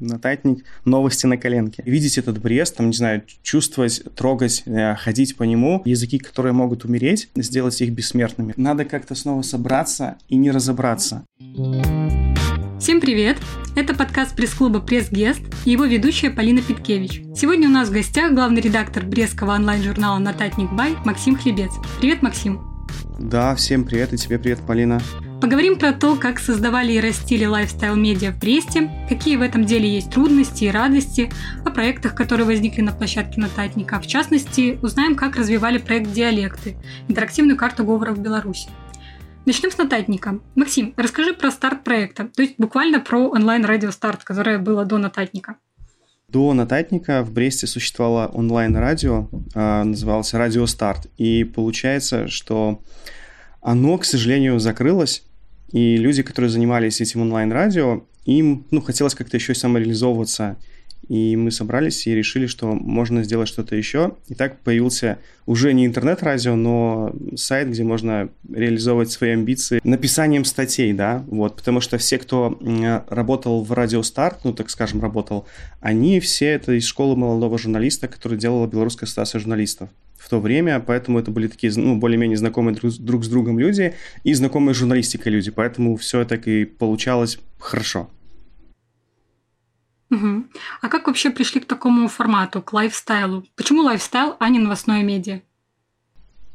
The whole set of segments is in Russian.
Нотатник «Новости на коленке». Видеть этот Брест, там, не знаю, чувствовать, трогать, э, ходить по нему, языки, которые могут умереть, сделать их бессмертными. Надо как-то снова собраться и не разобраться. Всем привет! Это подкаст пресс-клуба «Пресс-гест» и его ведущая Полина Питкевич. Сегодня у нас в гостях главный редактор Брестского онлайн-журнала «Нотатник Бай» Максим Хлебец. Привет, Максим! Да, всем привет и тебе привет, Полина. Поговорим про то, как создавали и растили лайфстайл-медиа в Бресте, какие в этом деле есть трудности и радости, о проектах, которые возникли на площадке Нотатника. В частности, узнаем, как развивали проект «Диалекты» – интерактивную карту говоров в Беларуси. Начнем с Нотатника. Максим, расскажи про старт проекта, то есть буквально про онлайн-радио «Старт», которое было до Нотатника. До Нотатника в Бресте существовало онлайн-радио, а, называлось «Радио Старт». И получается, что оно, к сожалению, закрылось, и люди, которые занимались этим онлайн-радио, им ну, хотелось как-то еще самореализовываться. И мы собрались и решили, что можно сделать что-то еще. И так появился уже не интернет-радио, но сайт, где можно реализовывать свои амбиции написанием статей, да, вот, потому что все, кто работал в Радио Старт, ну, так скажем, работал, они все это из школы молодого журналиста, который делала Белорусская ассоциация журналистов в то время, поэтому это были такие, ну, более-менее знакомые друг, друг с другом люди и знакомые с журналистикой люди, поэтому все так и получалось хорошо. Угу. А как вообще пришли к такому формату, к лайфстайлу? Почему лайфстайл, а не новостное медиа?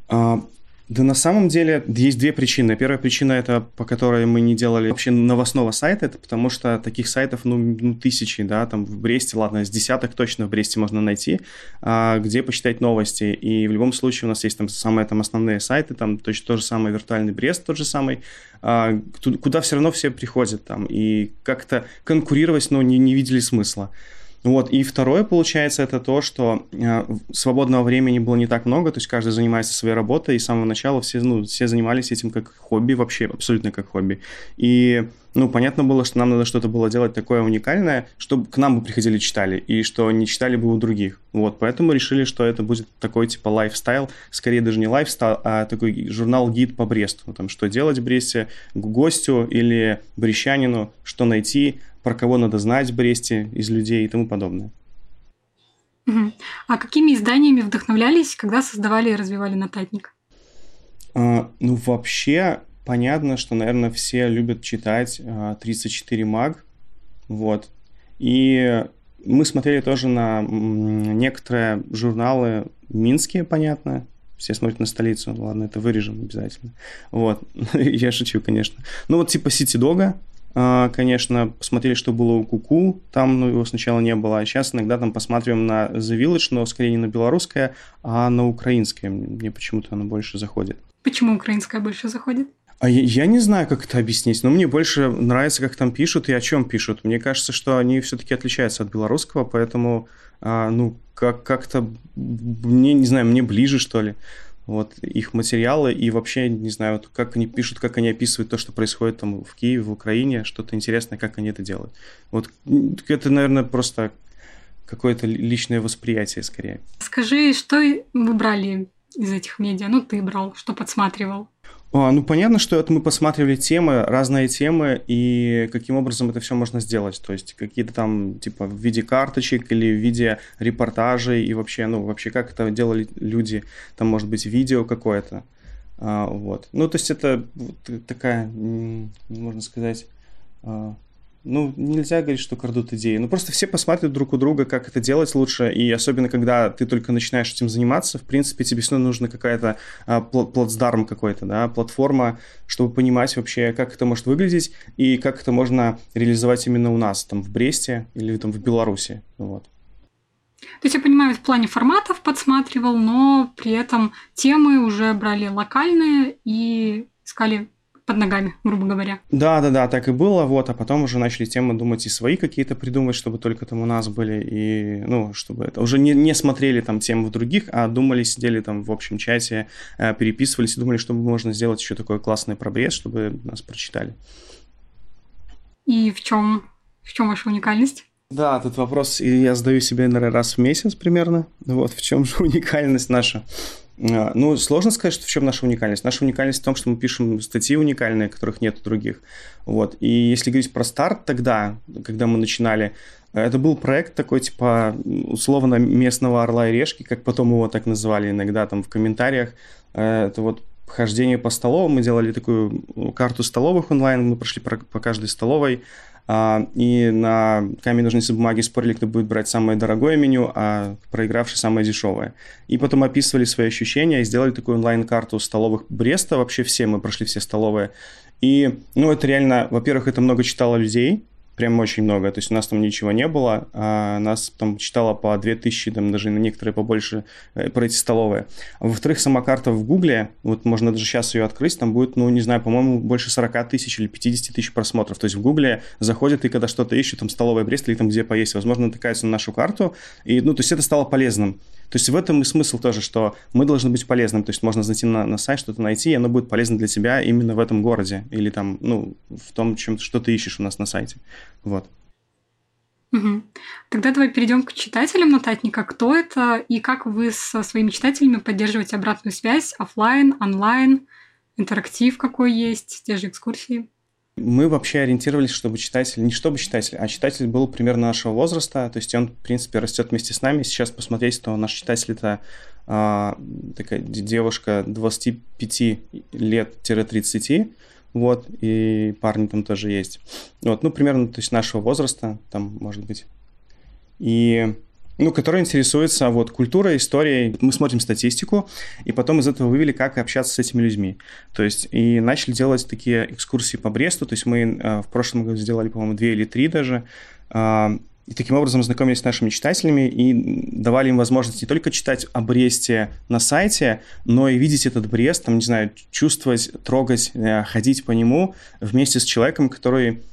А, да на самом деле есть две причины. Первая причина, это по которой мы не делали вообще новостного сайта, это потому что таких сайтов, ну, ну тысячи, да, там в Бресте, ладно, с десяток точно в Бресте можно найти, а, где почитать новости. И в любом случае у нас есть там самые там основные сайты, там точно то же самое виртуальный Брест, тот же самый, а, куда все равно все приходят там. И как-то конкурировать, ну, не, не видели смысла. Вот. И второе, получается, это то, что э, свободного времени было не так много, то есть каждый занимается своей работой, и с самого начала все, ну, все занимались этим как хобби, вообще абсолютно как хобби. И ну, понятно было, что нам надо что-то было делать такое уникальное, чтобы к нам бы приходили читали, и что не читали бы у других. Вот, поэтому решили, что это будет такой типа лайфстайл, скорее даже не лайфстайл, а такой журнал-гид по Бресту. Там, что делать в Бресте гостю или брещанину, что найти, про кого надо знать в Бресте из людей и тому подобное. А какими изданиями вдохновлялись, когда создавали и развивали нотатник? А, ну, вообще, понятно, что, наверное, все любят читать 34 а, маг. Вот. И мы смотрели тоже на некоторые журналы минские, понятно. Все смотрят на столицу. Ладно, это вырежем обязательно. Вот. Я шучу, конечно. Ну, вот типа Сити Дога, конечно, посмотрели, что было у Куку, там ну, его сначала не было, а сейчас иногда там посматриваем на The Village, но скорее не на белорусское, а на украинское. Мне почему-то оно больше заходит. Почему украинское больше заходит? А я, я не знаю, как это объяснить, но мне больше нравится, как там пишут и о чем пишут. Мне кажется, что они все-таки отличаются от белорусского, поэтому, а, ну, как- как-то, мне, не знаю, мне ближе, что ли вот их материалы и вообще, не знаю, вот как они пишут, как они описывают то, что происходит там в Киеве, в Украине, что-то интересное, как они это делают. Вот это, наверное, просто какое-то личное восприятие скорее. Скажи, что вы брали из этих медиа? Ну, ты брал, что подсматривал? А, ну, понятно, что это мы посматривали темы, разные темы, и каким образом это все можно сделать. То есть какие-то там, типа, в виде карточек или в виде репортажей, и вообще, ну, вообще как это делали люди, там, может быть, видео какое-то. А, вот. Ну, то есть это такая, можно сказать, а, ну, нельзя говорить, что крадут идеи. Ну, просто все посмотрят друг у друга, как это делать лучше, и особенно, когда ты только начинаешь этим заниматься, в принципе, тебе все равно нужна какая-то а, плацдарм какой-то, да, платформа, чтобы понимать вообще, как это может выглядеть, и как это можно реализовать именно у нас, там, в Бресте или там в Беларуси, вот. То есть я понимаю, в плане форматов подсматривал, но при этом темы уже брали локальные и искали под ногами, грубо говоря. Да, да, да, так и было, вот, а потом уже начали темы думать и свои какие-то придумать, чтобы только там у нас были, и, ну, чтобы это, уже не, не смотрели там темы в других, а думали, сидели там в общем чате, э, переписывались и думали, чтобы можно сделать еще такой классный пробрез, чтобы нас прочитали. И в чем, в чем ваша уникальность? Да, тут вопрос я задаю себе, наверное, раз в месяц примерно. Вот в чем же уникальность наша. А, ну, сложно сказать, что в чем наша уникальность. Наша уникальность в том, что мы пишем статьи уникальные, которых нет у других. Вот. И если говорить про старт тогда, когда мы начинали, Это был проект такой, типа, условно, местного орла и решки, как потом его так называли иногда там в комментариях. Э, это вот хождение по столовым. Мы делали такую карту столовых онлайн, мы прошли по каждой столовой. А, и на камень ножницы бумаги спорили, кто будет брать самое дорогое меню, а проигравший самое дешевое. И потом описывали свои ощущения и сделали такую онлайн-карту столовых Бреста. Вообще все, мы прошли все столовые. И, ну, это реально, во-первых, это много читало людей, прям очень много. То есть у нас там ничего не было, а нас там читало по 2000, там даже на некоторые побольше э, про эти столовые. А во-вторых, сама карта в Гугле, вот можно даже сейчас ее открыть, там будет, ну, не знаю, по-моему, больше 40 тысяч или 50 тысяч просмотров. То есть в Гугле заходят и когда что-то ищут, там столовая Брест или там где поесть, возможно, натыкаются на нашу карту, и, ну, то есть это стало полезным. То есть в этом и смысл тоже, что мы должны быть полезным. То есть можно зайти на, на сайт, что-то найти, и оно будет полезно для тебя именно в этом городе или там, ну, в том, чем, что ты ищешь у нас на сайте. Вот. Угу. Тогда давай перейдем к читателям нотатника. Кто это и как вы со своими читателями поддерживаете обратную связь офлайн, онлайн, интерактив какой есть, те же экскурсии? Мы вообще ориентировались, чтобы читатель, не чтобы читатель, а читатель был примерно нашего возраста, то есть он, в принципе, растет вместе с нами. Сейчас посмотреть, то наш читатель это а, такая девушка 25 лет-30, вот, и парни там тоже есть. Вот, ну, примерно, то есть нашего возраста, там, может быть. И ну, который интересуется вот культурой, историей. Мы смотрим статистику, и потом из этого вывели, как общаться с этими людьми. То есть, и начали делать такие экскурсии по Бресту. То есть, мы э, в прошлом году сделали, по-моему, две или три даже. Э, и таким образом знакомились с нашими читателями и давали им возможность не только читать о Бресте на сайте, но и видеть этот Брест, там, не знаю, чувствовать, трогать, э, ходить по нему вместе с человеком, который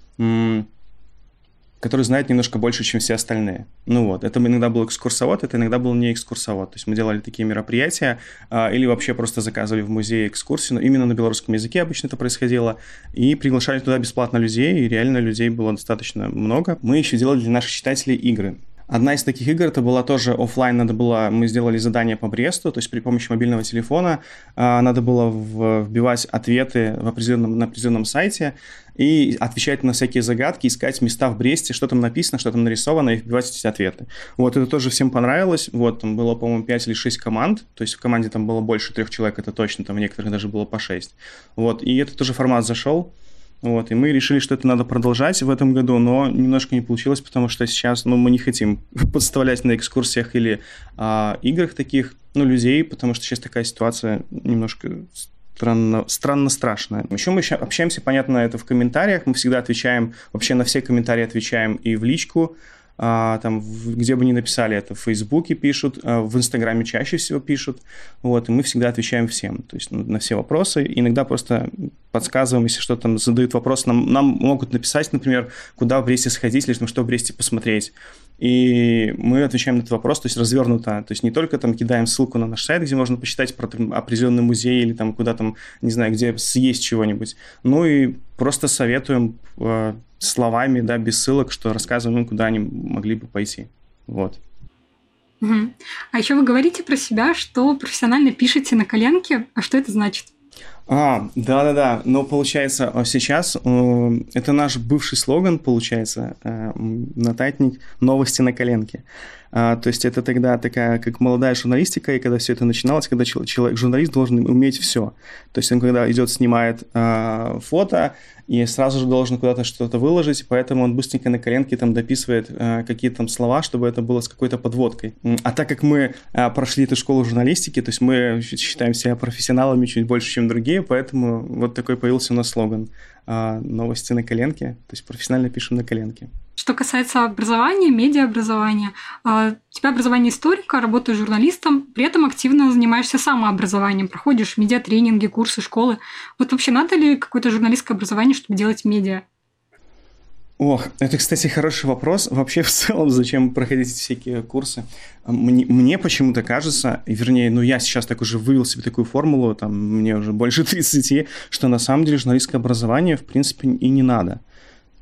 который знает немножко больше, чем все остальные. Ну вот, это иногда был экскурсовод, это иногда был не экскурсовод. То есть мы делали такие мероприятия а, или вообще просто заказывали в музее экскурсию, но именно на белорусском языке обычно это происходило, и приглашали туда бесплатно людей, и реально людей было достаточно много. Мы еще делали для наших читателей игры. Одна из таких игр, это была тоже офлайн, надо было, мы сделали задание по Бресту, то есть при помощи мобильного телефона а, надо было вбивать ответы в определенном, на определенном сайте и отвечать на всякие загадки, искать места в Бресте, что там написано, что там нарисовано, и вбивать эти ответы. Вот, это тоже всем понравилось. Вот, там было, по-моему, 5 или 6 команд, то есть в команде там было больше трех человек, это точно, там в некоторых даже было по 6. Вот, и этот тоже формат зашел. Вот, и мы решили, что это надо продолжать в этом году, но немножко не получилось, потому что сейчас, ну, мы не хотим подставлять на экскурсиях или а, играх таких, ну, людей, потому что сейчас такая ситуация немножко странно, странно страшная. Еще мы общаемся, понятно, это в комментариях, мы всегда отвечаем, вообще на все комментарии отвечаем и в личку, там, где бы ни написали это, в Фейсбуке пишут, а, в Инстаграме чаще всего пишут, вот, и мы всегда отвечаем всем, то есть ну, на все вопросы, иногда просто подсказываем, если что там задают вопрос, нам, нам могут написать, например, куда в Бресте сходить, или что в Бресте посмотреть, и мы отвечаем на этот вопрос, то есть развернуто, то есть не только там кидаем ссылку на наш сайт, где можно почитать про там, определенный музей или там куда там, не знаю, где съесть чего-нибудь, ну и просто советуем э, словами, да, без ссылок, что рассказываем им, куда они могли бы пойти. Вот. Угу. А еще вы говорите про себя, что профессионально пишете на коленке. А что это значит? А, да-да-да, но получается а сейчас э, это наш бывший слоган, получается, э, нотатник «Новости на коленке». А, то есть это тогда такая, как молодая журналистика, и когда все это начиналось, когда человек, журналист должен уметь все. То есть он когда идет, снимает а, фото, и сразу же должен куда-то что-то выложить, поэтому он быстренько на коленке там дописывает э, какие-то там слова, чтобы это было с какой-то подводкой. А так как мы э, прошли эту школу журналистики, то есть мы считаем себя профессионалами чуть больше, чем другие, поэтому вот такой появился у нас слоган «Новости на коленке», то есть профессионально пишем на коленке. Что касается образования, медиаобразования, а, у тебя образование историка, работаешь журналистом, при этом активно занимаешься самообразованием, проходишь медиатренинги, курсы, школы. Вот вообще надо ли какое-то журналистское образование, чтобы делать медиа? Ох, это, кстати, хороший вопрос. Вообще, в целом, зачем проходить всякие курсы? Мне, мне почему-то кажется, вернее, ну, я сейчас так уже вывел себе такую формулу, там, мне уже больше 30, что на самом деле журналистское образование, в принципе, и не надо.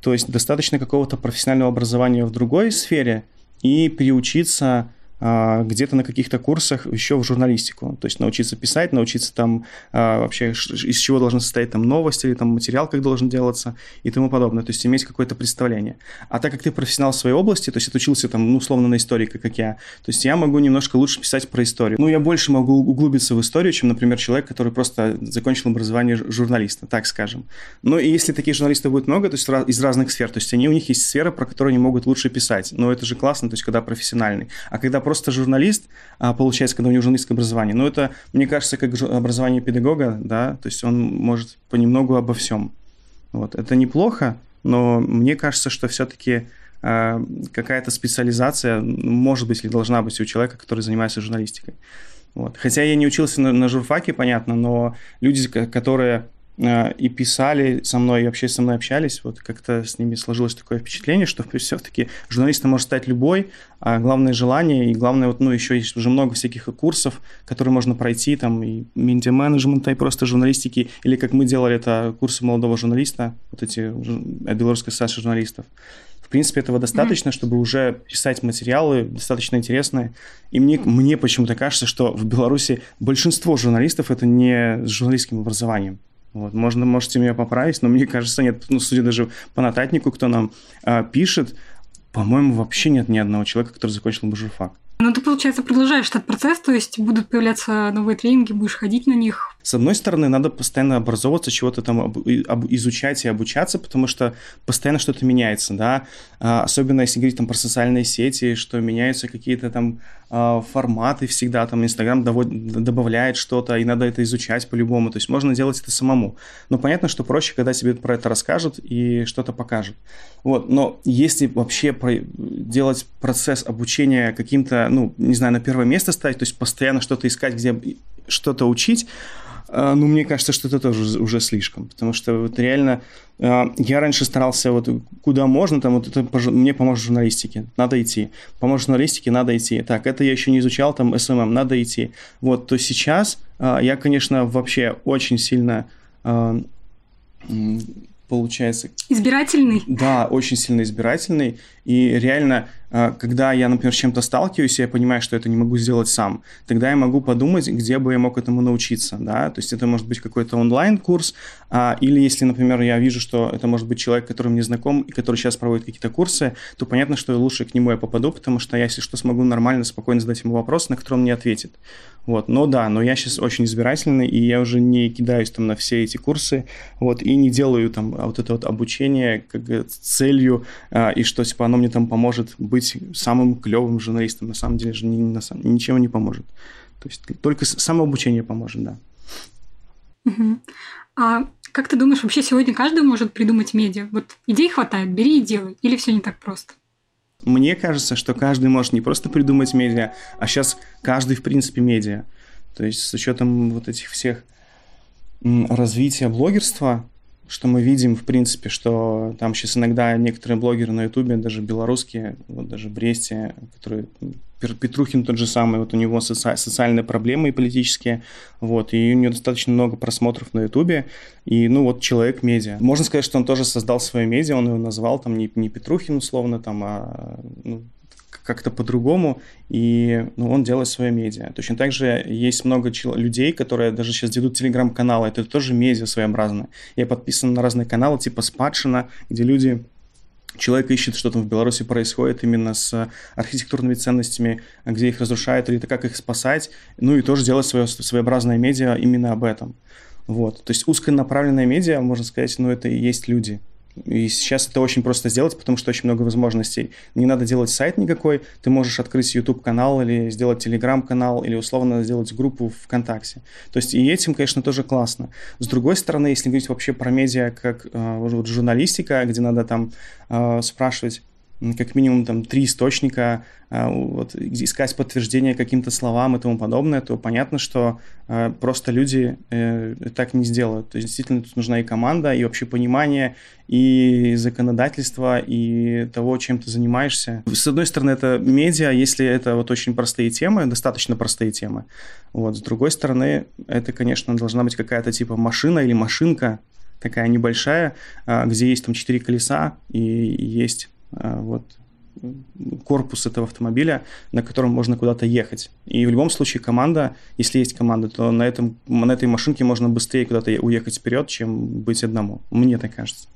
То есть достаточно какого-то профессионального образования в другой сфере и переучиться где-то на каких-то курсах еще в журналистику. То есть научиться писать, научиться там а, вообще, из чего должны состоять там новости или там материал, как должен делаться и тому подобное. То есть иметь какое-то представление. А так как ты профессионал в своей области, то есть отучился там, ну, условно, на историка, как я, то есть я могу немножко лучше писать про историю. Ну, я больше могу углубиться в историю, чем, например, человек, который просто закончил образование журналиста, так скажем. Ну, и если таких журналистов будет много, то есть из разных сфер, то есть они, у них есть сфера, про которую они могут лучше писать. Но это же классно, то есть когда профессиональный. А когда просто журналист, а, получается, когда у него журналистское образование, ну, это, мне кажется, как образование педагога, да, то есть он может понемногу обо всем. Вот. Это неплохо, но мне кажется, что все-таки э, какая-то специализация может быть или должна быть у человека, который занимается журналистикой. Вот. Хотя я не учился на, на журфаке, понятно, но люди, которые и писали со мной, и вообще со мной общались, вот как-то с ними сложилось такое впечатление, что все-таки журналистом может стать любой, а главное желание, и главное, вот, ну, еще есть уже много всяких курсов, которые можно пройти, там, и медиа-менеджмента, и просто журналистики, или как мы делали, это курсы молодого журналиста, вот эти белорусской ассоциации журналистов принципе, этого достаточно, mm-hmm. чтобы уже писать материалы достаточно интересные. И мне, мне почему-то кажется, что в Беларуси большинство журналистов это не с журналистским образованием. Вот, можно, можете меня поправить, но мне кажется, нет, ну, судя даже по нотатнику, кто нам а, пишет, по-моему, вообще нет ни одного человека, который закончил бы журфак. Ну, ты, получается, продолжаешь этот процесс, то есть будут появляться новые тренинги, будешь ходить на них. С одной стороны, надо постоянно образовываться, чего-то там об, об, изучать и обучаться, потому что постоянно что-то меняется, да, а, особенно если говорить там про социальные сети, что меняются какие-то там форматы всегда, там Инстаграм добавляет что-то, и надо это изучать по-любому, то есть можно делать это самому. Но понятно, что проще, когда тебе про это расскажут и что-то покажут. Вот, но если вообще делать процесс обучения каким-то ну, не знаю, на первое место ставить, то есть постоянно что-то искать, где что-то учить, ну, мне кажется, что это тоже уже слишком, потому что вот реально а, я раньше старался вот куда можно, там вот это мне поможет журналистике, надо идти, поможет журналистике, надо идти. Так, это я еще не изучал, там SMM, надо идти. Вот, то сейчас а, я, конечно, вообще очень сильно получается... Избирательный? Да, очень сильно избирательный. И реально, а, когда я, например, с чем-то сталкиваюсь, я понимаю, что это не могу сделать сам, тогда я могу подумать, где бы я мог этому научиться, да, то есть это может быть какой-то онлайн-курс, а, или если, например, я вижу, что это может быть человек, который мне знаком и который сейчас проводит какие-то курсы, то понятно, что лучше к нему я попаду, потому что я, если что, смогу нормально, спокойно задать ему вопрос, на который он мне ответит. Вот, но да, но я сейчас очень избирательный, и я уже не кидаюсь там на все эти курсы, вот, и не делаю там вот это вот обучение как целью, а, и что, типа, оно мне там поможет быть самым клевым журналистом. На самом деле же ни, на, ничего не поможет. То есть только самообучение поможет, да. Угу. А как ты думаешь, вообще сегодня каждый может придумать медиа? Вот идей хватает, бери и делай. Или все не так просто? Мне кажется, что каждый может не просто придумать медиа, а сейчас каждый, в принципе, медиа. То есть с учетом вот этих всех развития блогерства, что мы видим, в принципе, что там сейчас иногда некоторые блогеры на Ютубе, даже белорусские, вот даже Бресте, которые Петрухин тот же самый, вот у него соци- социальные проблемы и политические, вот, и у него достаточно много просмотров на Ютубе, и, ну, вот человек медиа. Можно сказать, что он тоже создал свое медиа, он его назвал там не, не Петрухин условно, там, а ну, как-то по-другому, и ну, он делает свое медиа. Точно так же есть много людей, которые даже сейчас ведут телеграм-каналы, это тоже медиа своеобразное. Я подписан на разные каналы, типа Спадшина, где люди человек ищет, что там в Беларуси происходит именно с архитектурными ценностями, где их разрушают, или как их спасать, ну и тоже делать свое своеобразное медиа именно об этом. Вот. То есть узконаправленное медиа, можно сказать, ну это и есть люди – и сейчас это очень просто сделать, потому что очень много возможностей. Не надо делать сайт никакой, ты можешь открыть YouTube-канал или сделать Telegram-канал, или условно сделать группу ВКонтакте. То есть и этим, конечно, тоже классно. С другой стороны, если говорить вообще про медиа как э, вот, журналистика, где надо там э, спрашивать как минимум там три источника, а, вот, искать подтверждение каким-то словам и тому подобное, то понятно, что а, просто люди э, так не сделают. То есть действительно тут нужна и команда, и вообще понимание, и законодательство, и того, чем ты занимаешься. С одной стороны, это медиа, если это вот очень простые темы, достаточно простые темы. Вот. С другой стороны, это, конечно, должна быть какая-то типа машина или машинка, такая небольшая, а, где есть там четыре колеса и есть вот корпус этого автомобиля, на котором можно куда-то ехать. И в любом случае команда, если есть команда, то на, этом, на этой машинке можно быстрее куда-то уехать вперед, чем быть одному. Мне так кажется.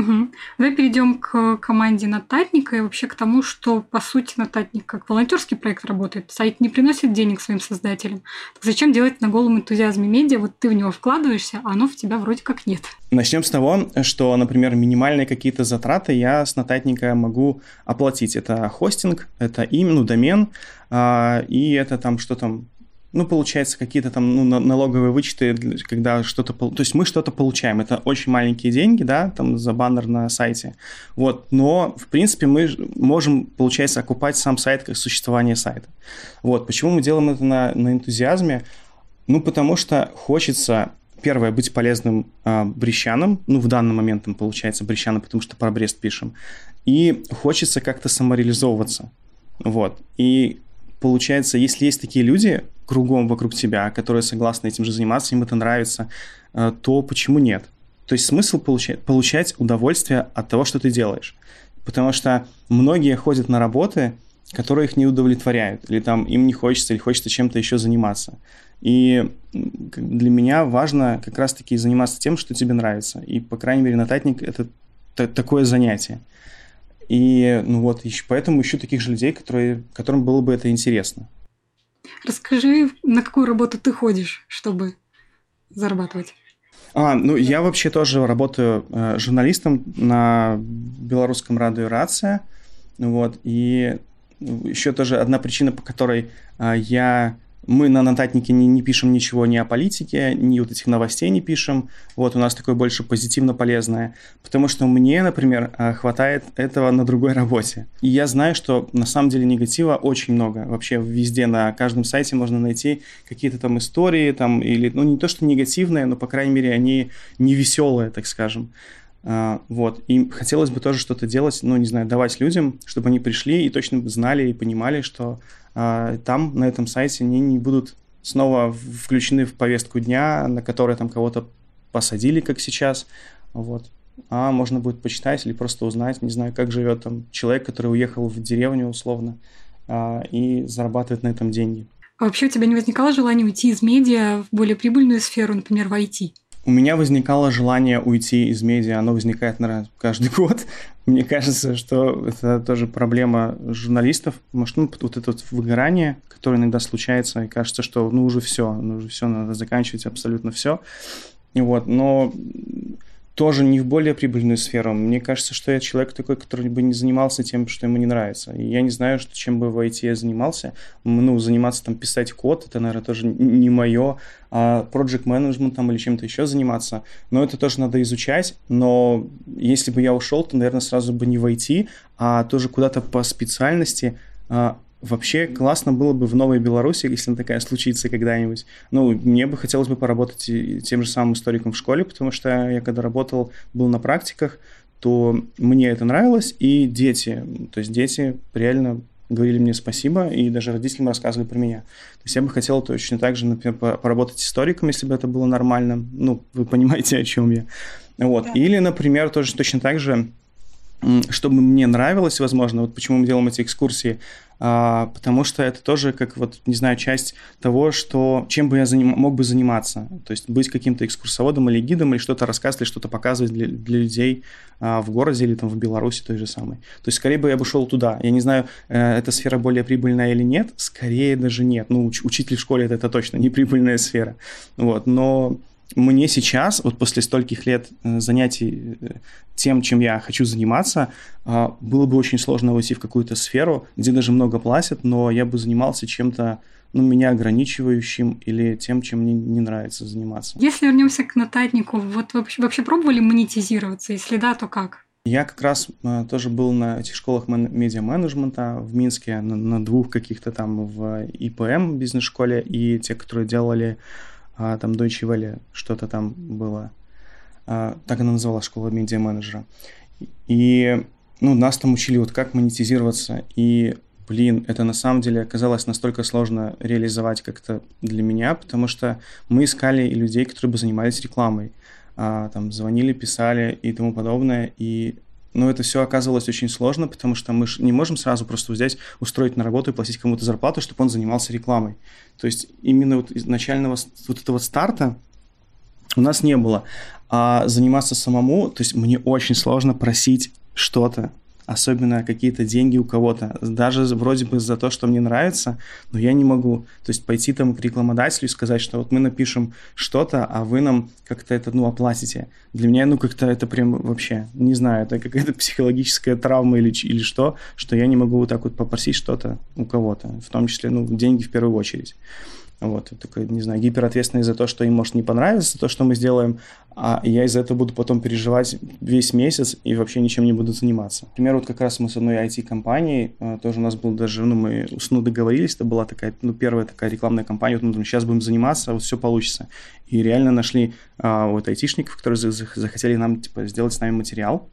Угу. Давай перейдем к команде Нотатника и вообще к тому, что, по сути, Нотатник как волонтерский проект работает. Сайт не приносит денег своим создателям. Так зачем делать на голом энтузиазме медиа? Вот ты в него вкладываешься, а оно в тебя вроде как нет. Начнем с того, что, например, минимальные какие-то затраты я с Нотатника могу оплатить. Это хостинг, это имя, ну, домен, а, и это там что там, ну, получается, какие-то там ну, налоговые вычеты, когда что-то... То есть мы что-то получаем. Это очень маленькие деньги, да, там за баннер на сайте. Вот, но, в принципе, мы можем, получается, окупать сам сайт как существование сайта. Вот, почему мы делаем это на, на энтузиазме? Ну, потому что хочется первое, быть полезным э, брещанам, ну, в данный момент там получается брещаны, потому что про Брест пишем, и хочется как-то самореализовываться, вот, и получается, если есть такие люди кругом вокруг тебя, которые согласны этим же заниматься, им это нравится, э, то почему нет? То есть смысл получать, получать удовольствие от того, что ты делаешь. Потому что многие ходят на работы, которые их не удовлетворяют, или там им не хочется, или хочется чем-то еще заниматься. И для меня важно как раз-таки заниматься тем, что тебе нравится. И, по крайней мере, нотатник – это такое занятие. И ну вот, поэтому ищу таких же людей, которые, которым было бы это интересно. Расскажи, на какую работу ты ходишь, чтобы зарабатывать? А, ну, я вообще тоже работаю э, журналистом на белорусском радио «Рация». Вот, и еще тоже одна причина, по которой э, я мы на нотатнике не, не пишем ничего ни о политике, ни вот этих новостей не пишем. Вот у нас такое больше позитивно полезное. Потому что мне, например, а, хватает этого на другой работе. И я знаю, что на самом деле негатива очень много. Вообще везде, на каждом сайте можно найти какие-то там истории, там, или, ну, не то, что негативные, но, по крайней мере, они не веселые, так скажем. Uh, вот. И хотелось бы тоже что-то делать, ну, не знаю, давать людям, чтобы они пришли и точно знали и понимали, что а, там, на этом сайте, они не будут снова включены в повестку дня, на которой там кого-то посадили, как сейчас, вот. А можно будет почитать или просто узнать, не знаю, как живет там человек, который уехал в деревню условно а, и зарабатывает на этом деньги. А вообще у тебя не возникало желания уйти из медиа в более прибыльную сферу, например, в IT? У меня возникало желание уйти из медиа, оно возникает, наверное, каждый год. Мне кажется, что это тоже проблема журналистов. Может, ну, вот это вот выгорание, которое иногда случается, и кажется, что ну уже все, ну уже все, надо заканчивать абсолютно все. Вот, но тоже не в более прибыльную сферу. Мне кажется, что я человек такой, который бы не занимался тем, что ему не нравится. И я не знаю, что, чем бы в IT я занимался. Ну, заниматься там, писать код, это, наверное, тоже не мое. А project management там или чем-то еще заниматься. Но это тоже надо изучать. Но если бы я ушел, то, наверное, сразу бы не в IT, а тоже куда-то по специальности а, Вообще классно было бы в Новой Беларуси, если такая случится когда-нибудь. Ну, мне бы хотелось бы поработать тем же самым историком в школе, потому что я когда работал, был на практиках, то мне это нравилось, и дети, то есть дети реально говорили мне спасибо, и даже родителям рассказывали про меня. То есть я бы хотел точно так же, например, поработать историком, если бы это было нормально. Ну, вы понимаете, о чем я. Вот. Да. Или, например, тоже точно так же чтобы мне нравилось, возможно, вот почему мы делаем эти экскурсии, потому что это тоже как вот, не знаю, часть того, что, чем бы я заним, мог бы заниматься, то есть быть каким-то экскурсоводом или гидом, или что-то рассказывать, что-то показывать для, для людей а, в городе или там в Беларуси той же самой. То есть скорее бы я бы шел туда. Я не знаю, э, эта сфера более прибыльная или нет, скорее даже нет. Ну, уч- учитель в школе это, это точно не прибыльная сфера. Вот, но мне сейчас, вот после стольких лет э, занятий э, тем, чем я хочу заниматься, а, было бы очень сложно войти в какую-то сферу, где даже много платят, но я бы занимался чем-то, ну, меня ограничивающим или тем, чем мне не нравится заниматься. Если вернемся к нотатнику, вот вообще, вообще пробовали монетизироваться? Если да, то как? Я как раз э, тоже был на этих школах медиа-менеджмента в Минске, на, на двух каких-то там в ИПМ бизнес-школе, и те, которые делали а, там Deutsche Welle что-то там было. А, так она называлась, школа медиа-менеджера. И ну, нас там учили, вот как монетизироваться. И, блин, это на самом деле оказалось настолько сложно реализовать как-то для меня, потому что мы искали людей, которые бы занимались рекламой. А, там звонили, писали и тому подобное. И но это все оказывалось очень сложно, потому что мы не можем сразу просто взять, устроить на работу и платить кому-то зарплату, чтобы он занимался рекламой. То есть именно вот изначального вот этого старта у нас не было. А заниматься самому, то есть мне очень сложно просить что-то особенно какие-то деньги у кого-то, даже вроде бы за то, что мне нравится, но я не могу. То есть пойти там к рекламодателю и сказать, что вот мы напишем что-то, а вы нам как-то это, ну, оплатите. Для меня, ну, как-то это прям вообще, не знаю, это какая-то психологическая травма или, или что, что я не могу вот так вот попросить что-то у кого-то, в том числе, ну, деньги в первую очередь. Вот, такой, не знаю, гиперответственный за то, что им может не понравиться, то, что мы сделаем, а я из-за этого буду потом переживать весь месяц и вообще ничем не буду заниматься. Например, вот как раз мы с одной IT-компанией, э, тоже у нас был даже, ну, мы с ну, договорились, это была такая, ну, первая такая рекламная кампания, вот мы думаем, сейчас будем заниматься, вот все получится. И реально нашли а, вот айтишников, которые захотели нам, типа, сделать с нами материал,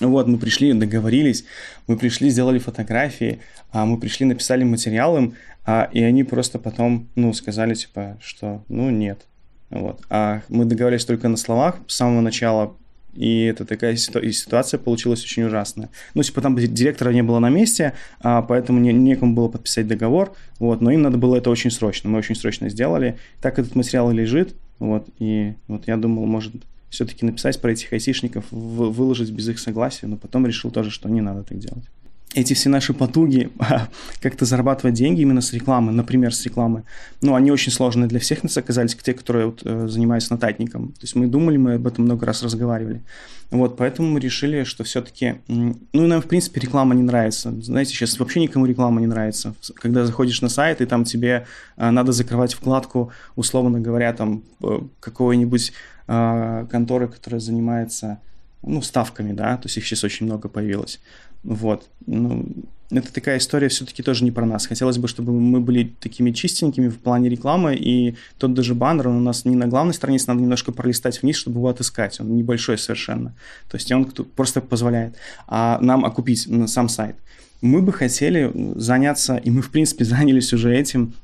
вот, мы пришли, договорились, мы пришли, сделали фотографии, а мы пришли, написали материал а, и они просто потом, ну, сказали, типа, что, ну, нет. Вот. А мы договорились только на словах с самого начала, и это такая ситу- ситуация получилась очень ужасная. Ну, типа, там директора не было на месте, а, поэтому не, некому было подписать договор, вот, но им надо было это очень срочно, мы очень срочно сделали. Так этот материал и лежит, вот, и вот я думал, может, все-таки написать про этих айтишников, выложить без их согласия, но потом решил тоже, что не надо так делать эти все наши потуги как-то зарабатывать деньги именно с рекламы, например, с рекламы, ну, они очень сложные для всех нас оказались, те, которые вот, э, занимаются нотатником. То есть мы думали, мы об этом много раз разговаривали. Вот, поэтому мы решили, что все-таки, ну, нам, в принципе, реклама не нравится. Знаете, сейчас вообще никому реклама не нравится. Когда заходишь на сайт, и там тебе э, надо закрывать вкладку, условно говоря, там, э, какой-нибудь конторы, которая занимается ну, ставками, да, то есть их сейчас очень много появилось. Вот. Ну, это такая история все-таки тоже не про нас. Хотелось бы, чтобы мы были такими чистенькими в плане рекламы, и тот даже баннер, он у нас не на главной странице, надо немножко пролистать вниз, чтобы его отыскать. Он небольшой совершенно. То есть он просто позволяет а нам окупить сам сайт. Мы бы хотели заняться, и мы, в принципе, занялись уже этим,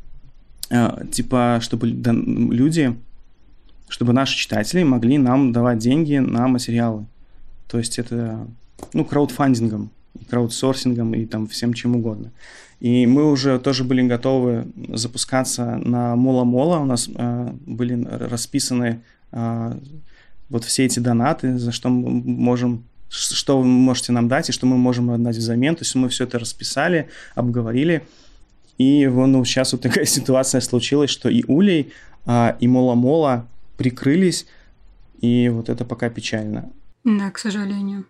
э, типа, чтобы люди, чтобы наши читатели могли нам давать деньги на материалы. То есть это, ну, краудфандингом краудсорсингом, и там всем чем угодно. И мы уже тоже были готовы запускаться на Мола-Мола. У нас э, были расписаны э, вот все эти донаты, за что мы можем что вы можете нам дать и что мы можем отдать взамен. То есть мы все это расписали, обговорили. И ну, сейчас вот такая ситуация случилась, что и Улей, а, и Мола-Мола прикрылись, и вот это пока печально. Да, к сожалению.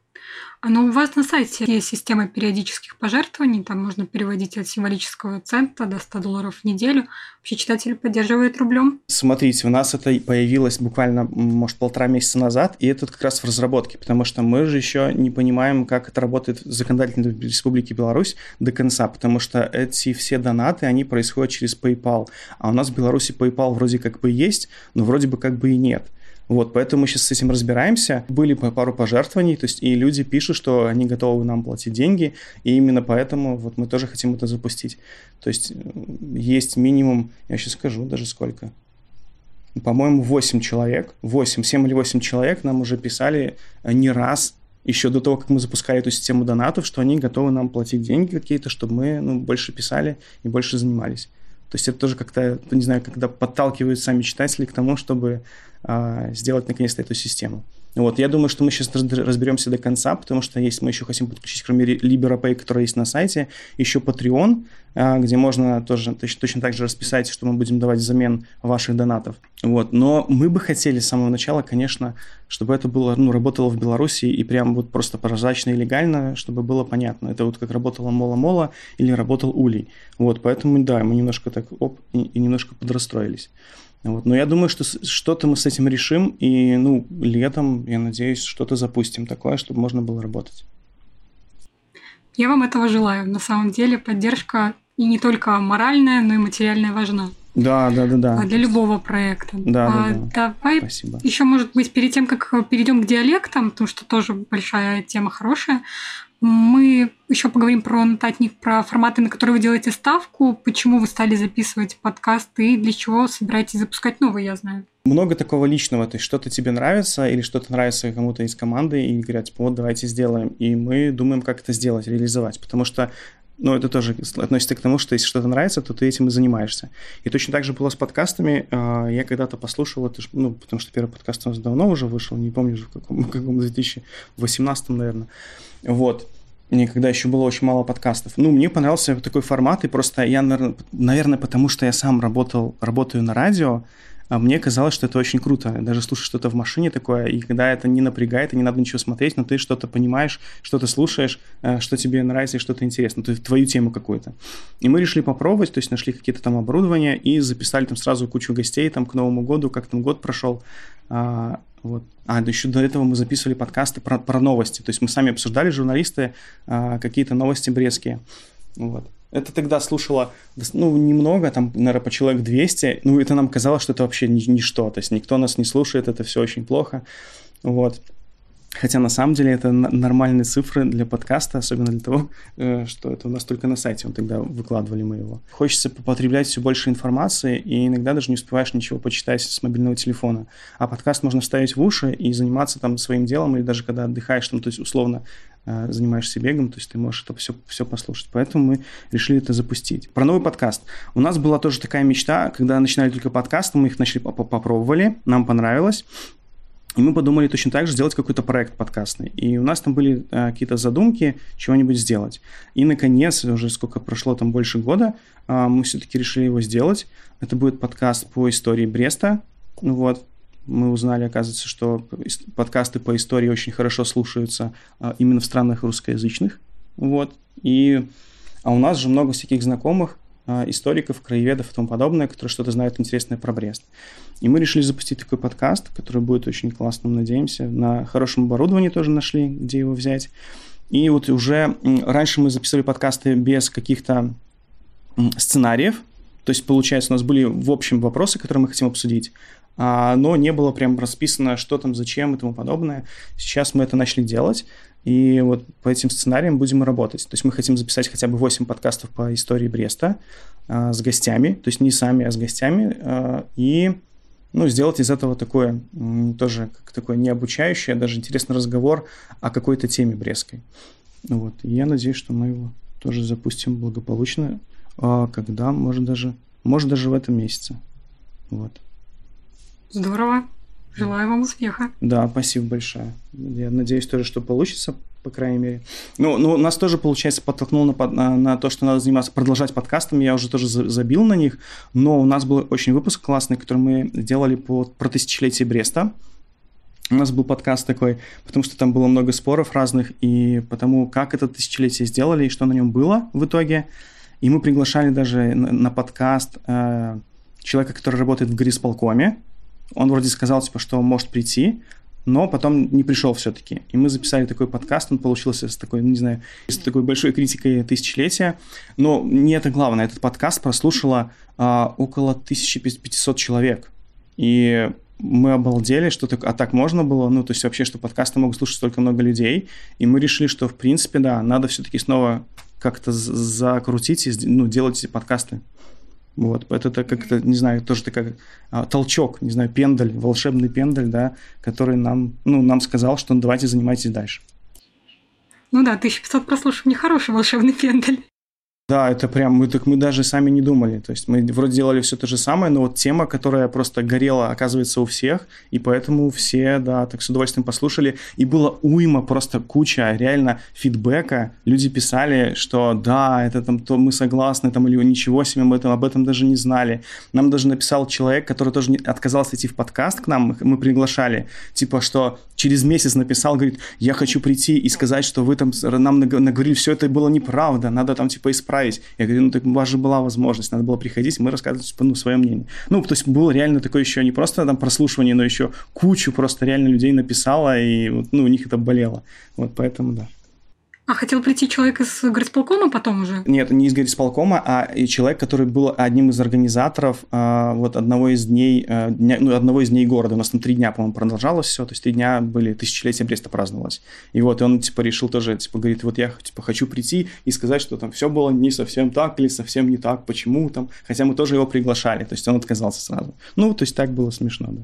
А Но у вас на сайте есть система периодических пожертвований, там можно переводить от символического цента до 100 долларов в неделю. Вообще читатели поддерживают рублем? Смотрите, у нас это появилось буквально, может, полтора месяца назад, и это как раз в разработке, потому что мы же еще не понимаем, как это работает в законодательной республике Беларусь до конца, потому что эти все донаты, они происходят через PayPal, а у нас в Беларуси PayPal вроде как бы есть, но вроде бы как бы и нет. Вот, поэтому мы сейчас с этим разбираемся. Были пару пожертвований, то есть и люди пишут, что они готовы нам платить деньги, и именно поэтому вот мы тоже хотим это запустить. То есть есть минимум, я сейчас скажу даже сколько, по-моему, 8 человек, 8, 7 или 8 человек нам уже писали не раз еще до того, как мы запускали эту систему донатов, что они готовы нам платить деньги какие-то, чтобы мы ну, больше писали и больше занимались. То есть это тоже как-то, не знаю, когда подталкивают сами читатели к тому, чтобы сделать наконец-то эту систему. Вот, я думаю, что мы сейчас разберемся до конца, потому что есть, мы еще хотим подключить, кроме LiberaPay, который есть на сайте, еще Patreon, а, где можно тоже точно, точно так же расписать, что мы будем давать взамен ваших донатов. Вот, но мы бы хотели с самого начала, конечно, чтобы это было, ну, работало в Беларуси и прям вот просто прозрачно и легально, чтобы было понятно. Это вот как работала Мола-Мола или работал Улей. Вот, поэтому, да, мы немножко так, оп, и, и немножко подрастроились. Вот. Но я думаю, что что-то мы с этим решим, и ну, летом, я надеюсь, что-то запустим такое, чтобы можно было работать. Я вам этого желаю. На самом деле поддержка и не только моральная, но и материальная важна. Да, да, да, да. А для любого проекта. Да, а, да, да. Давай Спасибо. еще, может быть, перед тем, как перейдем к диалектам, потому что тоже большая тема хорошая, мы еще поговорим про нотатник, про форматы, на которые вы делаете ставку, почему вы стали записывать подкасты и для чего собираетесь запускать новые, я знаю. Много такого личного, то есть что-то тебе нравится или что-то нравится кому-то из команды и говорят, типа, вот давайте сделаем. И мы думаем, как это сделать, реализовать, потому что ну, это тоже относится к тому, что если что-то нравится, то ты этим и занимаешься. И точно так же было с подкастами. А, я когда-то послушал это, ну, потому что первый подкаст у нас давно уже вышел, не помню, в каком, в каком 2018, наверное. Вот. Мне когда еще было очень мало подкастов. Ну, мне понравился такой формат, и просто я, наверное, потому что я сам работал, работаю на радио, а мне казалось, что это очень круто. Даже слушать что-то в машине такое, и когда это не напрягает, и не надо ничего смотреть, но ты что-то понимаешь, что-то слушаешь, э, что тебе нравится и что-то интересно, то есть твою тему какую-то. И мы решили попробовать, то есть нашли какие-то там оборудования и записали там сразу кучу гостей там к Новому году, как там год прошел. А, вот. А, еще до этого мы записывали подкасты про, про новости. То есть мы сами обсуждали, журналисты, а, какие-то новости брестские. Вот. Это тогда слушало, ну, немного, там, наверное, по человек 200. Ну, это нам казалось, что это вообще ничто. То есть никто нас не слушает, это все очень плохо. Вот. Хотя на самом деле это нормальные цифры для подкаста, особенно для того, э, что это у нас только на сайте, вот тогда выкладывали мы его. Хочется потреблять все больше информации, и иногда даже не успеваешь ничего почитать с мобильного телефона. А подкаст можно вставить в уши и заниматься там своим делом, или даже когда отдыхаешь, там, то есть условно э, занимаешься бегом, то есть ты можешь это все, все послушать. Поэтому мы решили это запустить. Про новый подкаст. У нас была тоже такая мечта, когда начинали только подкасты, мы их начали попробовали, нам понравилось. И мы подумали точно так же сделать какой-то проект подкастный. И у нас там были а, какие-то задумки чего-нибудь сделать. И, наконец, уже сколько прошло, там больше года, а, мы все-таки решили его сделать. Это будет подкаст по истории Бреста. Вот. Мы узнали, оказывается, что подкасты по истории очень хорошо слушаются а, именно в странах русскоязычных. Вот. И, а у нас же много всяких знакомых, историков, краеведов и тому подобное, которые что-то знают интересное про Брест. И мы решили запустить такой подкаст, который будет очень классным, надеемся. На хорошем оборудовании тоже нашли, где его взять. И вот уже раньше мы записывали подкасты без каких-то сценариев, то есть, получается, у нас были в общем вопросы, которые мы хотим обсудить, а, но не было прям расписано, что там, зачем и тому подобное. Сейчас мы это начали делать, и вот по этим сценариям будем работать. То есть мы хотим записать хотя бы 8 подкастов по истории Бреста а, с гостями, то есть не сами, а с гостями, а, и ну, сделать из этого такое, тоже как такое необучающее, даже интересный разговор о какой-то теме брестской. Вот. И я надеюсь, что мы его тоже запустим благополучно, а, когда, может даже, может даже в этом месяце. Вот. Здорово. Желаю вам успеха. Да, спасибо большое. Я надеюсь тоже, что получится, по крайней мере. Ну, ну нас тоже, получается, подтолкнуло на, на, на то, что надо заниматься, продолжать подкастами. Я уже тоже забил на них. Но у нас был очень выпуск классный, который мы делали по, про тысячелетие Бреста. У нас был подкаст такой, потому что там было много споров разных, и потому как это тысячелетие сделали, и что на нем было в итоге. И мы приглашали даже на, на подкаст э, человека, который работает в Грисполкоме, он вроде сказал, типа, что может прийти, но потом не пришел все-таки. И мы записали такой подкаст, он получился с такой, не знаю, с такой большой критикой тысячелетия. Но не это главное, этот подкаст прослушало а, около 1500 человек. И мы обалдели, что так, а так можно было, ну, то есть вообще, что подкасты могут слушать столько много людей, и мы решили, что, в принципе, да, надо все-таки снова как-то закрутить и ну, делать эти подкасты. Вот, это как-то, не знаю, тоже такая а, толчок, не знаю, пендаль, волшебный пендаль, да, который нам, ну, нам сказал, что давайте занимайтесь дальше. Ну да, 1500 прослушиваний, хороший волшебный пендаль. Да, это прям, мы, так мы даже сами не думали. То есть мы вроде делали все то же самое, но вот тема, которая просто горела, оказывается, у всех, и поэтому все, да, так с удовольствием послушали. И было уйма, просто куча реально фидбэка. Люди писали, что да, это там, то мы согласны, там, или ничего себе, мы этом, об этом даже не знали. Нам даже написал человек, который тоже отказался идти в подкаст к нам, мы приглашали, типа, что через месяц написал, говорит, я хочу прийти и сказать, что вы там нам наговорили, все это было неправда, надо там, типа, исправить исправить. Я говорю, ну так у вас же была возможность, надо было приходить, мы рассказывать типа, ну, свое мнение. Ну, то есть было реально такое еще не просто там прослушивание, но еще кучу просто реально людей написала, и вот, ну, у них это болело. Вот поэтому да. А хотел прийти человек из горисполкома потом уже? Нет, не из горисполкома, а человек, который был одним из организаторов а, вот одного из дней, а, дня, ну, одного из дней города. У нас там три дня, по-моему, продолжалось все, то есть три дня были, тысячелетие Бреста праздновалось. И вот и он, типа, решил тоже, типа, говорит, вот я, типа, хочу прийти и сказать, что там все было не совсем так или совсем не так, почему там, хотя мы тоже его приглашали, то есть он отказался сразу. Ну, то есть так было смешно, да.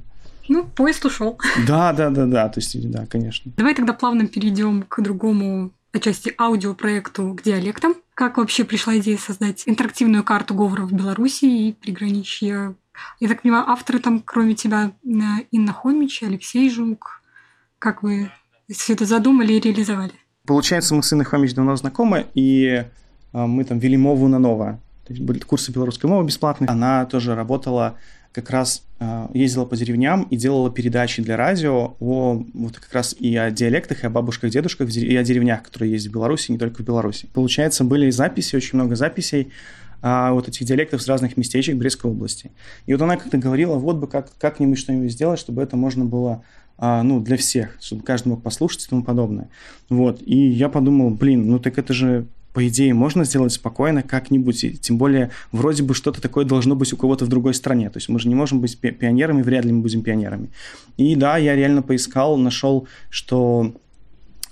Ну, поезд ушел. Да, да, да, да, то есть, да, конечно. Давай тогда плавно перейдем к другому отчасти аудиопроекту к диалектам. Как вообще пришла идея создать интерактивную карту говоров в Беларуси и приграничья? Я так понимаю, авторы там, кроме тебя, Инна Хомич, Алексей Жук. Как вы все это задумали и реализовали? Получается, мы с Инной Хомич давно знакомы, и а, мы там вели мову на ново. То есть были курсы белорусской мовы бесплатные. Она тоже работала как раз э, ездила по деревням и делала передачи для радио о вот как раз и о диалектах, и о бабушках, дедушках, и о деревнях, которые есть в Беларуси, не только в Беларуси. Получается, были записи, очень много записей а, вот этих диалектов с разных местечек Брестской области. И вот она как-то говорила, вот бы как, как-нибудь что-нибудь сделать, чтобы это можно было а, ну, для всех, чтобы каждый мог послушать и тому подобное. Вот. И я подумал, блин, ну так это же по идее, можно сделать спокойно как-нибудь. И тем более, вроде бы что-то такое должно быть у кого-то в другой стране. То есть мы же не можем быть пионерами, вряд ли мы будем пионерами. И да, я реально поискал, нашел, что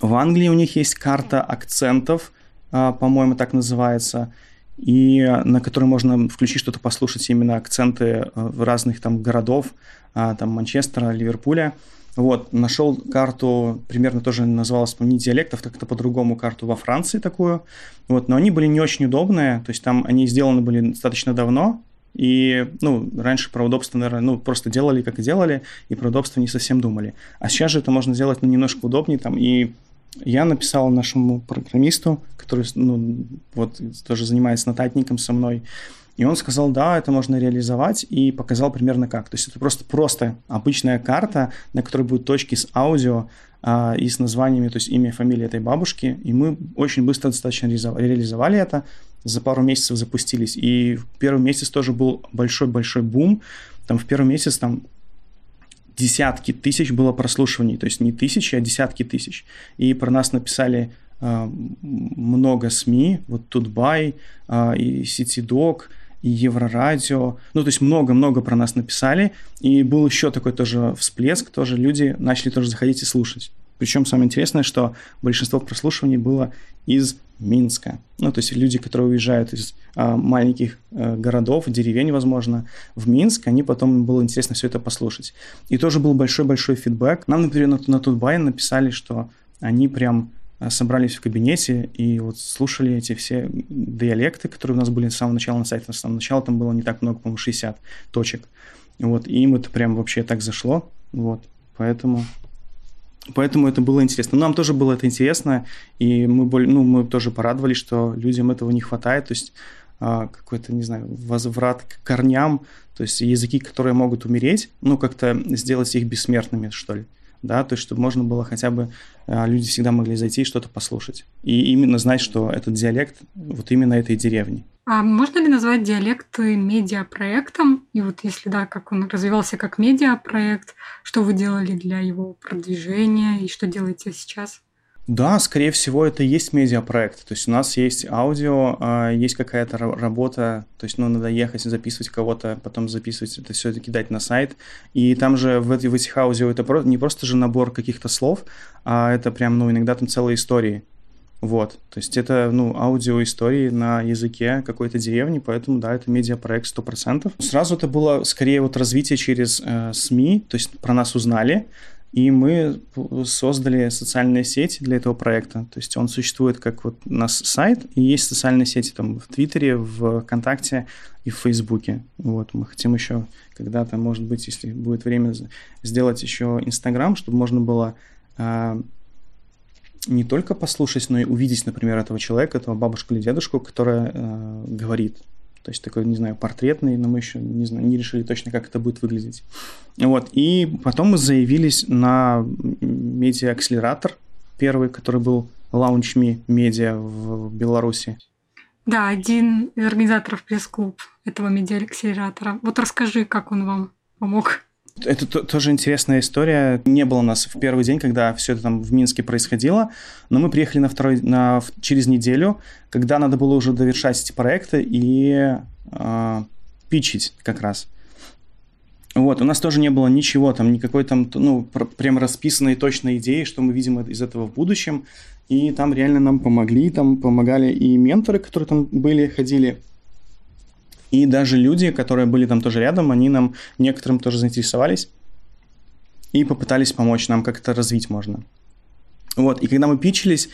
в Англии у них есть карта акцентов, а, по-моему, так называется, и на которой можно включить что-то, послушать именно акценты а, разных там городов, а, там Манчестера, Ливерпуля. Вот, нашел карту, примерно тоже называлась, не диалектов, как-то по-другому карту во Франции такую. Вот, но они были не очень удобные, то есть там они сделаны были достаточно давно, и, ну, раньше про удобство, наверное, ну, просто делали, как и делали, и про удобство не совсем думали. А сейчас же это можно сделать, ну, немножко удобнее, там, и я написал нашему программисту, который, ну, вот, тоже занимается нотатником со мной, и он сказал, да, это можно реализовать, и показал примерно как. То есть это просто просто обычная карта, на которой будут точки с аудио а, и с названиями, то есть имя и фамилия этой бабушки. И мы очень быстро достаточно реализовали это. За пару месяцев запустились. И в первый месяц тоже был большой-большой бум. Там в первый месяц там десятки тысяч было прослушиваний, то есть не тысячи, а десятки тысяч. И про нас написали э, много СМИ, вот Тутбай э, и CityDog, Еврорадио. Ну, то есть много-много про нас написали. И был еще такой тоже всплеск, тоже люди начали тоже заходить и слушать. Причем самое интересное, что большинство прослушиваний было из Минска. Ну, то есть люди, которые уезжают из а, маленьких а, городов, деревень, возможно, в Минск, они потом было интересно все это послушать. И тоже был большой-большой фидбэк. Нам, например, на, на Тутбай написали, что они прям Э, собрались в кабинете и вот слушали эти все диалекты, которые у нас были с самого начала на сайте. С самого начала там было не так много, по-моему, 60 точек. Вот, и им это прям вообще так зашло. Вот, поэтому... Поэтому это было интересно. Нам тоже было это интересно, и мы, ну, мы тоже порадовались, что людям этого не хватает. То есть а, какой-то, не знаю, возврат к корням, то есть языки, которые могут умереть, ну, как-то сделать их бессмертными, что ли да, то есть чтобы можно было хотя бы, а, люди всегда могли зайти и что-то послушать. И именно знать, что этот диалект вот именно этой деревни. А можно ли назвать диалект медиапроектом? И вот если да, как он развивался как медиапроект, что вы делали для его продвижения и что делаете сейчас? Да, скорее всего, это и есть медиапроект. То есть у нас есть аудио, а, есть какая-то работа, то есть ну, надо ехать, записывать кого-то, потом записывать это все это кидать на сайт. И там же в, в этих аудио это не просто же набор каких-то слов, а это прям, ну, иногда там целые истории. Вот, то есть это, ну, аудиоистории на языке какой-то деревни, поэтому, да, это медиапроект 100%. Сразу это было скорее вот развитие через э, СМИ, то есть про нас узнали, и мы создали социальные сети для этого проекта. То есть он существует как вот у нас сайт, и есть социальные сети там в Твиттере, в ВКонтакте и в Фейсбуке. Вот мы хотим еще когда-то, может быть, если будет время, сделать еще Инстаграм, чтобы можно было а, не только послушать, но и увидеть, например, этого человека, этого бабушку или дедушку, которая а, говорит то есть такой, не знаю, портретный, но мы еще не, знаю, не решили точно, как это будет выглядеть. Вот. И потом мы заявились на медиа-акселератор, первый, который был Launch.me медиа в Беларуси. Да, один из организаторов пресс-клуб этого медиа-акселератора. Вот расскажи, как он вам помог. Это тоже интересная история. Не было нас в первый день, когда все это там в Минске происходило, но мы приехали на второй, на, через неделю, когда надо было уже довершать эти проекты и э, пичить как раз. Вот, у нас тоже не было ничего там, никакой там, ну, прям расписанной точной идеи, что мы видим из этого в будущем. И там реально нам помогли, там помогали и менторы, которые там были, ходили, и даже люди, которые были там тоже рядом, они нам, некоторым тоже заинтересовались и попытались помочь нам, как это развить можно. Вот, и когда мы пичились,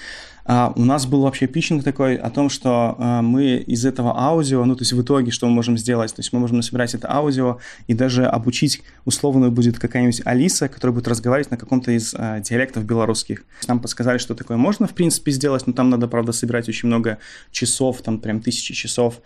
а, у нас был вообще питчинг такой о том, что а, мы из этого аудио, ну, то есть в итоге что мы можем сделать? То есть мы можем собирать это аудио и даже обучить, условно будет какая-нибудь Алиса, которая будет разговаривать на каком-то из а, диалектов белорусских. Нам подсказали, что такое можно, в принципе, сделать, но там надо, правда, собирать очень много часов, там прям тысячи часов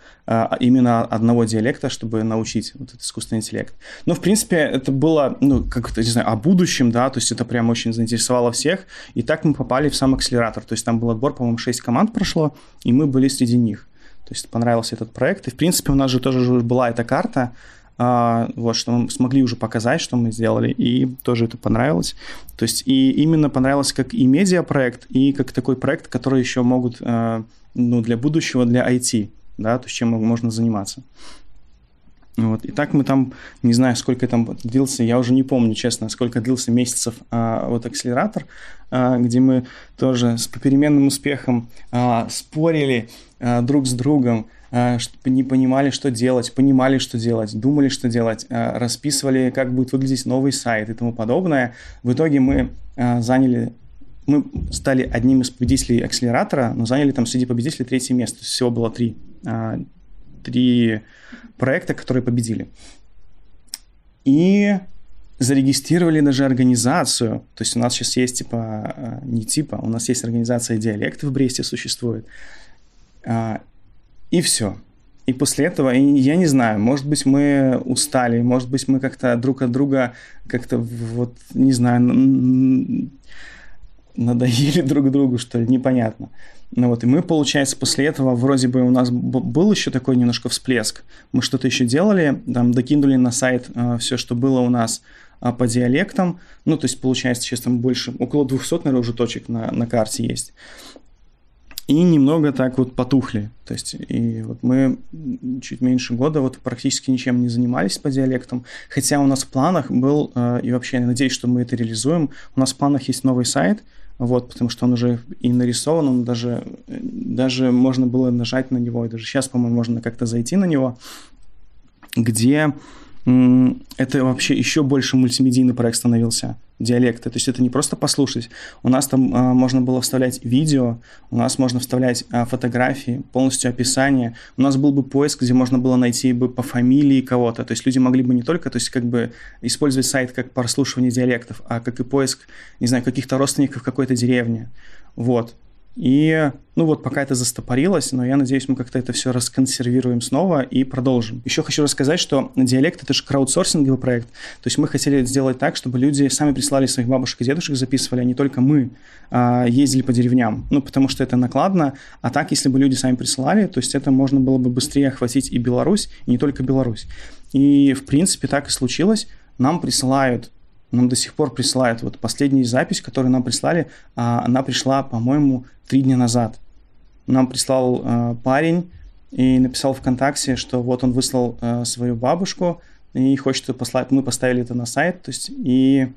именно одного диалекта, чтобы научить вот этот искусственный интеллект. Но, в принципе, это было, ну, как-то, не знаю, о будущем, да, то есть это прям очень заинтересовало всех, и так мы попали в сам акселератор, то есть там отбор, по-моему, 6 команд прошло, и мы были среди них. То есть понравился этот проект. И, в принципе, у нас же тоже была эта карта, а, вот, что мы смогли уже показать, что мы сделали, и тоже это понравилось. То есть и именно понравилось как и медиапроект, и как такой проект, который еще могут, а, ну, для будущего, для IT, да, то есть чем можно заниматься. Вот. И так мы там, не знаю, сколько там длился, я уже не помню, честно, сколько длился месяцев а, вот акселератор, а, где мы тоже с попеременным успехом а, спорили а, друг с другом, а, не понимали, что делать, понимали, что делать, думали, что делать, а, расписывали, как будет выглядеть новый сайт и тому подобное. В итоге мы а, заняли мы стали одним из победителей акселератора, но заняли там среди победителей третье место. Всего было три, а, три проекта, которые победили. И зарегистрировали даже организацию. То есть у нас сейчас есть типа, э, не типа, у нас есть организация диалекты в Бресте существует. А, и все. И после этого, я не знаю, может быть, мы устали, может быть, мы как-то друг от друга как-то вот, не знаю, надоели друг другу, что ли, непонятно. Ну вот, и мы, получается, после этого вроде бы у нас был еще такой немножко всплеск. Мы что-то еще делали, там докинули на сайт э, все, что было у нас э, по диалектам. Ну, то есть, получается, сейчас там больше, около 200, наверное, уже точек на, на карте есть. И немного так вот потухли. То есть, и вот мы чуть меньше года вот практически ничем не занимались по диалектам. Хотя у нас в планах был, э, и вообще я надеюсь, что мы это реализуем, у нас в планах есть новый сайт – вот, потому что он уже и нарисован, он даже, даже можно было нажать на него, и даже сейчас, по-моему, можно как-то зайти на него, где это вообще еще больше мультимедийный проект становился диалекты. То есть это не просто послушать. У нас там а, можно было вставлять видео, у нас можно вставлять а, фотографии, полностью описание. У нас был бы поиск, где можно было найти бы по фамилии кого-то. То есть люди могли бы не только, то есть как бы использовать сайт как прослушивание диалектов, а как и поиск, не знаю, каких-то родственников какой-то деревне. Вот. И, ну вот, пока это застопорилось, но я надеюсь, мы как-то это все расконсервируем снова и продолжим. Еще хочу рассказать, что диалект — это же краудсорсинговый проект. То есть мы хотели сделать так, чтобы люди сами прислали своих бабушек и дедушек, записывали, а не только мы а, ездили по деревням. Ну, потому что это накладно. А так, если бы люди сами присылали, то есть это можно было бы быстрее охватить и Беларусь, и не только Беларусь. И, в принципе, так и случилось. Нам присылают нам до сих пор присылают. Вот последняя запись, которую нам прислали, а, она пришла, по-моему, три дня назад. Нам прислал а, парень и написал ВКонтакте, что вот он выслал а, свою бабушку и хочет послать. Мы поставили это на сайт, то есть и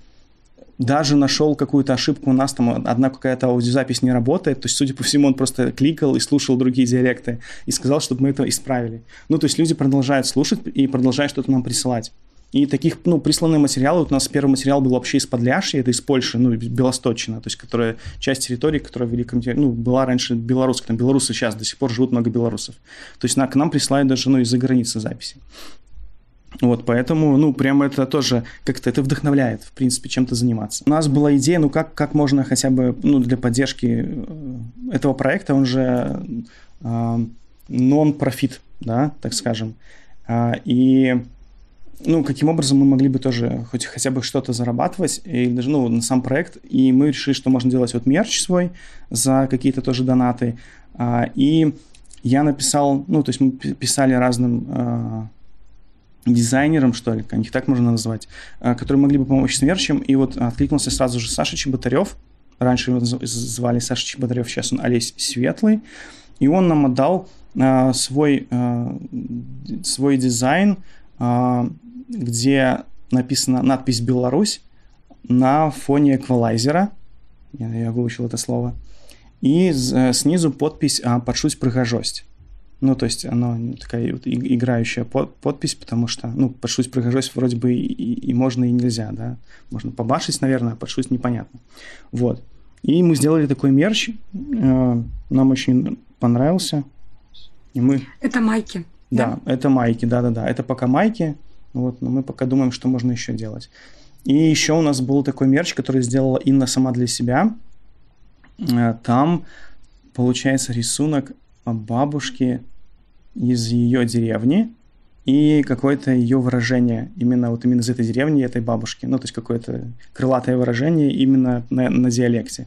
даже нашел какую-то ошибку у нас, там одна какая-то аудиозапись не работает, то есть, судя по всему, он просто кликал и слушал другие диалекты и сказал, чтобы мы это исправили. Ну, то есть люди продолжают слушать и продолжают что-то нам присылать. И таких, ну, присланные материалы, вот у нас первый материал был вообще из Подляшья, это из Польши, ну, Белосточина, то есть, которая, часть территории, которая в Великом, ну, была раньше белорусская, там белорусы сейчас до сих пор живут много белорусов. То есть, на, к нам присылают даже, ну, из-за границы записи. Вот, поэтому, ну, прямо это тоже как-то это вдохновляет, в принципе, чем-то заниматься. У нас была идея, ну, как, как можно хотя бы, ну, для поддержки э, этого проекта, он же э, нон-профит, да, так скажем. Э, и ну, каким образом мы могли бы тоже хоть хотя бы что-то зарабатывать, и даже, ну, на сам проект, и мы решили, что можно делать вот мерч свой за какие-то тоже донаты, а, и я написал, ну, то есть мы писали разным а, дизайнером, что ли, их так можно назвать, которые могли бы помочь с мерчем. И вот откликнулся сразу же Саша Чеботарев. Раньше его звали Саша Чеботарев, сейчас он Олесь Светлый. И он нам отдал свой, свой дизайн, где написана надпись «Беларусь» на фоне эквалайзера. Я, я выучил это слово. И э, снизу подпись «Подшусь прыгажость». Ну, то есть оно такая вот играющая под, подпись, потому что, ну, подшусь прыгажость вроде бы и, и, и можно, и нельзя, да. Можно побашить, наверное, а подшусь непонятно. Вот. И мы сделали такой мерч. Э, нам очень понравился. И мы... Это майки. Да, да? это майки, да-да-да. Это пока майки. Вот, но мы пока думаем, что можно еще делать. И еще у нас был такой мерч, который сделала Инна сама для себя. Э, там получается рисунок бабушки из ее деревни и какое-то ее выражение именно вот именно из этой деревни, этой бабушки. Ну, то есть какое-то крылатое выражение именно на, на диалекте.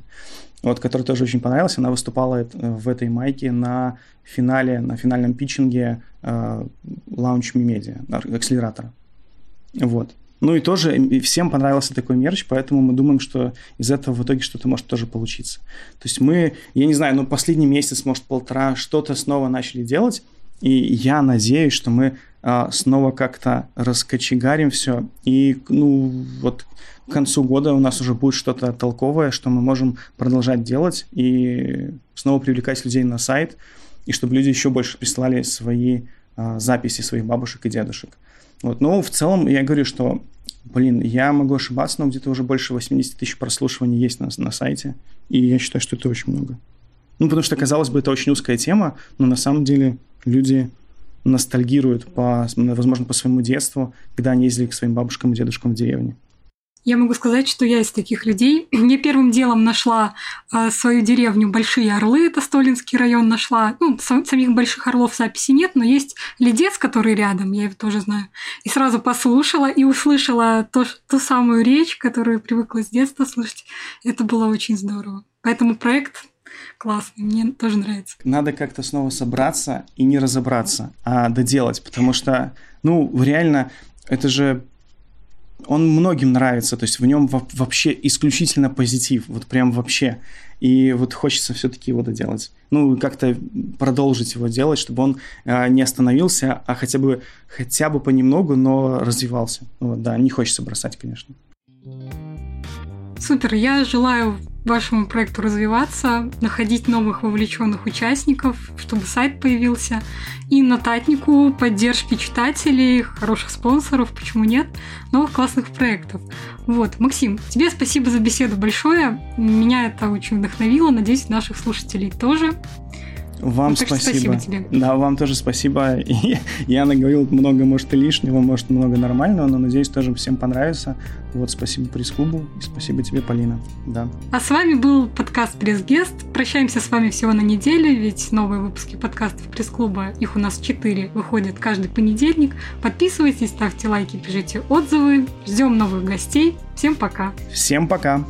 Вот, который тоже очень понравился. Она выступала в этой майке на финале, на финальном питчинге э, Launch Me Media, акселератора. Вот. Ну и тоже всем понравился такой мерч, поэтому мы думаем, что из этого в итоге что-то может тоже получиться. То есть мы, я не знаю, ну последний месяц, может полтора, что-то снова начали делать, и я надеюсь, что мы а, снова как-то раскочегарим все, и ну вот к концу года у нас уже будет что-то толковое, что мы можем продолжать делать и снова привлекать людей на сайт, и чтобы люди еще больше присылали свои а, записи своих бабушек и дедушек. Вот. Но в целом я говорю, что, блин, я могу ошибаться, но где-то уже больше 80 тысяч прослушиваний есть на, на сайте, и я считаю, что это очень много. Ну, потому что, казалось бы, это очень узкая тема, но на самом деле люди ностальгируют, по, возможно, по своему детству, когда они ездили к своим бабушкам и дедушкам в деревне. Я могу сказать, что я из таких людей. Я первым делом нашла э, свою деревню Большие Орлы, это Столинский район нашла. Ну, самих Больших Орлов записи нет, но есть Ледец, который рядом, я его тоже знаю. И сразу послушала и услышала то, ту самую речь, которую привыкла с детства слушать. Это было очень здорово. Поэтому проект классный, мне тоже нравится. Надо как-то снова собраться и не разобраться, а доделать, потому что, ну, реально, это же он многим нравится, то есть в нем вообще исключительно позитив, вот прям вообще. И вот хочется все-таки его доделать. Ну, как-то продолжить его делать, чтобы он э, не остановился, а хотя бы, хотя бы понемногу, но развивался. Вот, да, не хочется бросать, конечно. Супер, я желаю вашему проекту развиваться, находить новых вовлеченных участников, чтобы сайт появился, и нотатнику поддержки читателей, хороших спонсоров, почему нет, новых классных проектов. Вот, Максим, тебе спасибо за беседу большое. Меня это очень вдохновило, надеюсь, наших слушателей тоже. Вам ну, спасибо. спасибо тебе. Да, вам тоже спасибо. И я наговорил много, может, и лишнего, может, много нормального, но надеюсь, тоже всем понравится. Вот, спасибо пресс-клубу и спасибо тебе, Полина. Да. А с вами был подкаст Пресс-Гест. Прощаемся с вами всего на неделю, ведь новые выпуски подкастов пресс-клуба, их у нас четыре, выходят каждый понедельник. Подписывайтесь, ставьте лайки, пишите отзывы. Ждем новых гостей. Всем пока. Всем пока.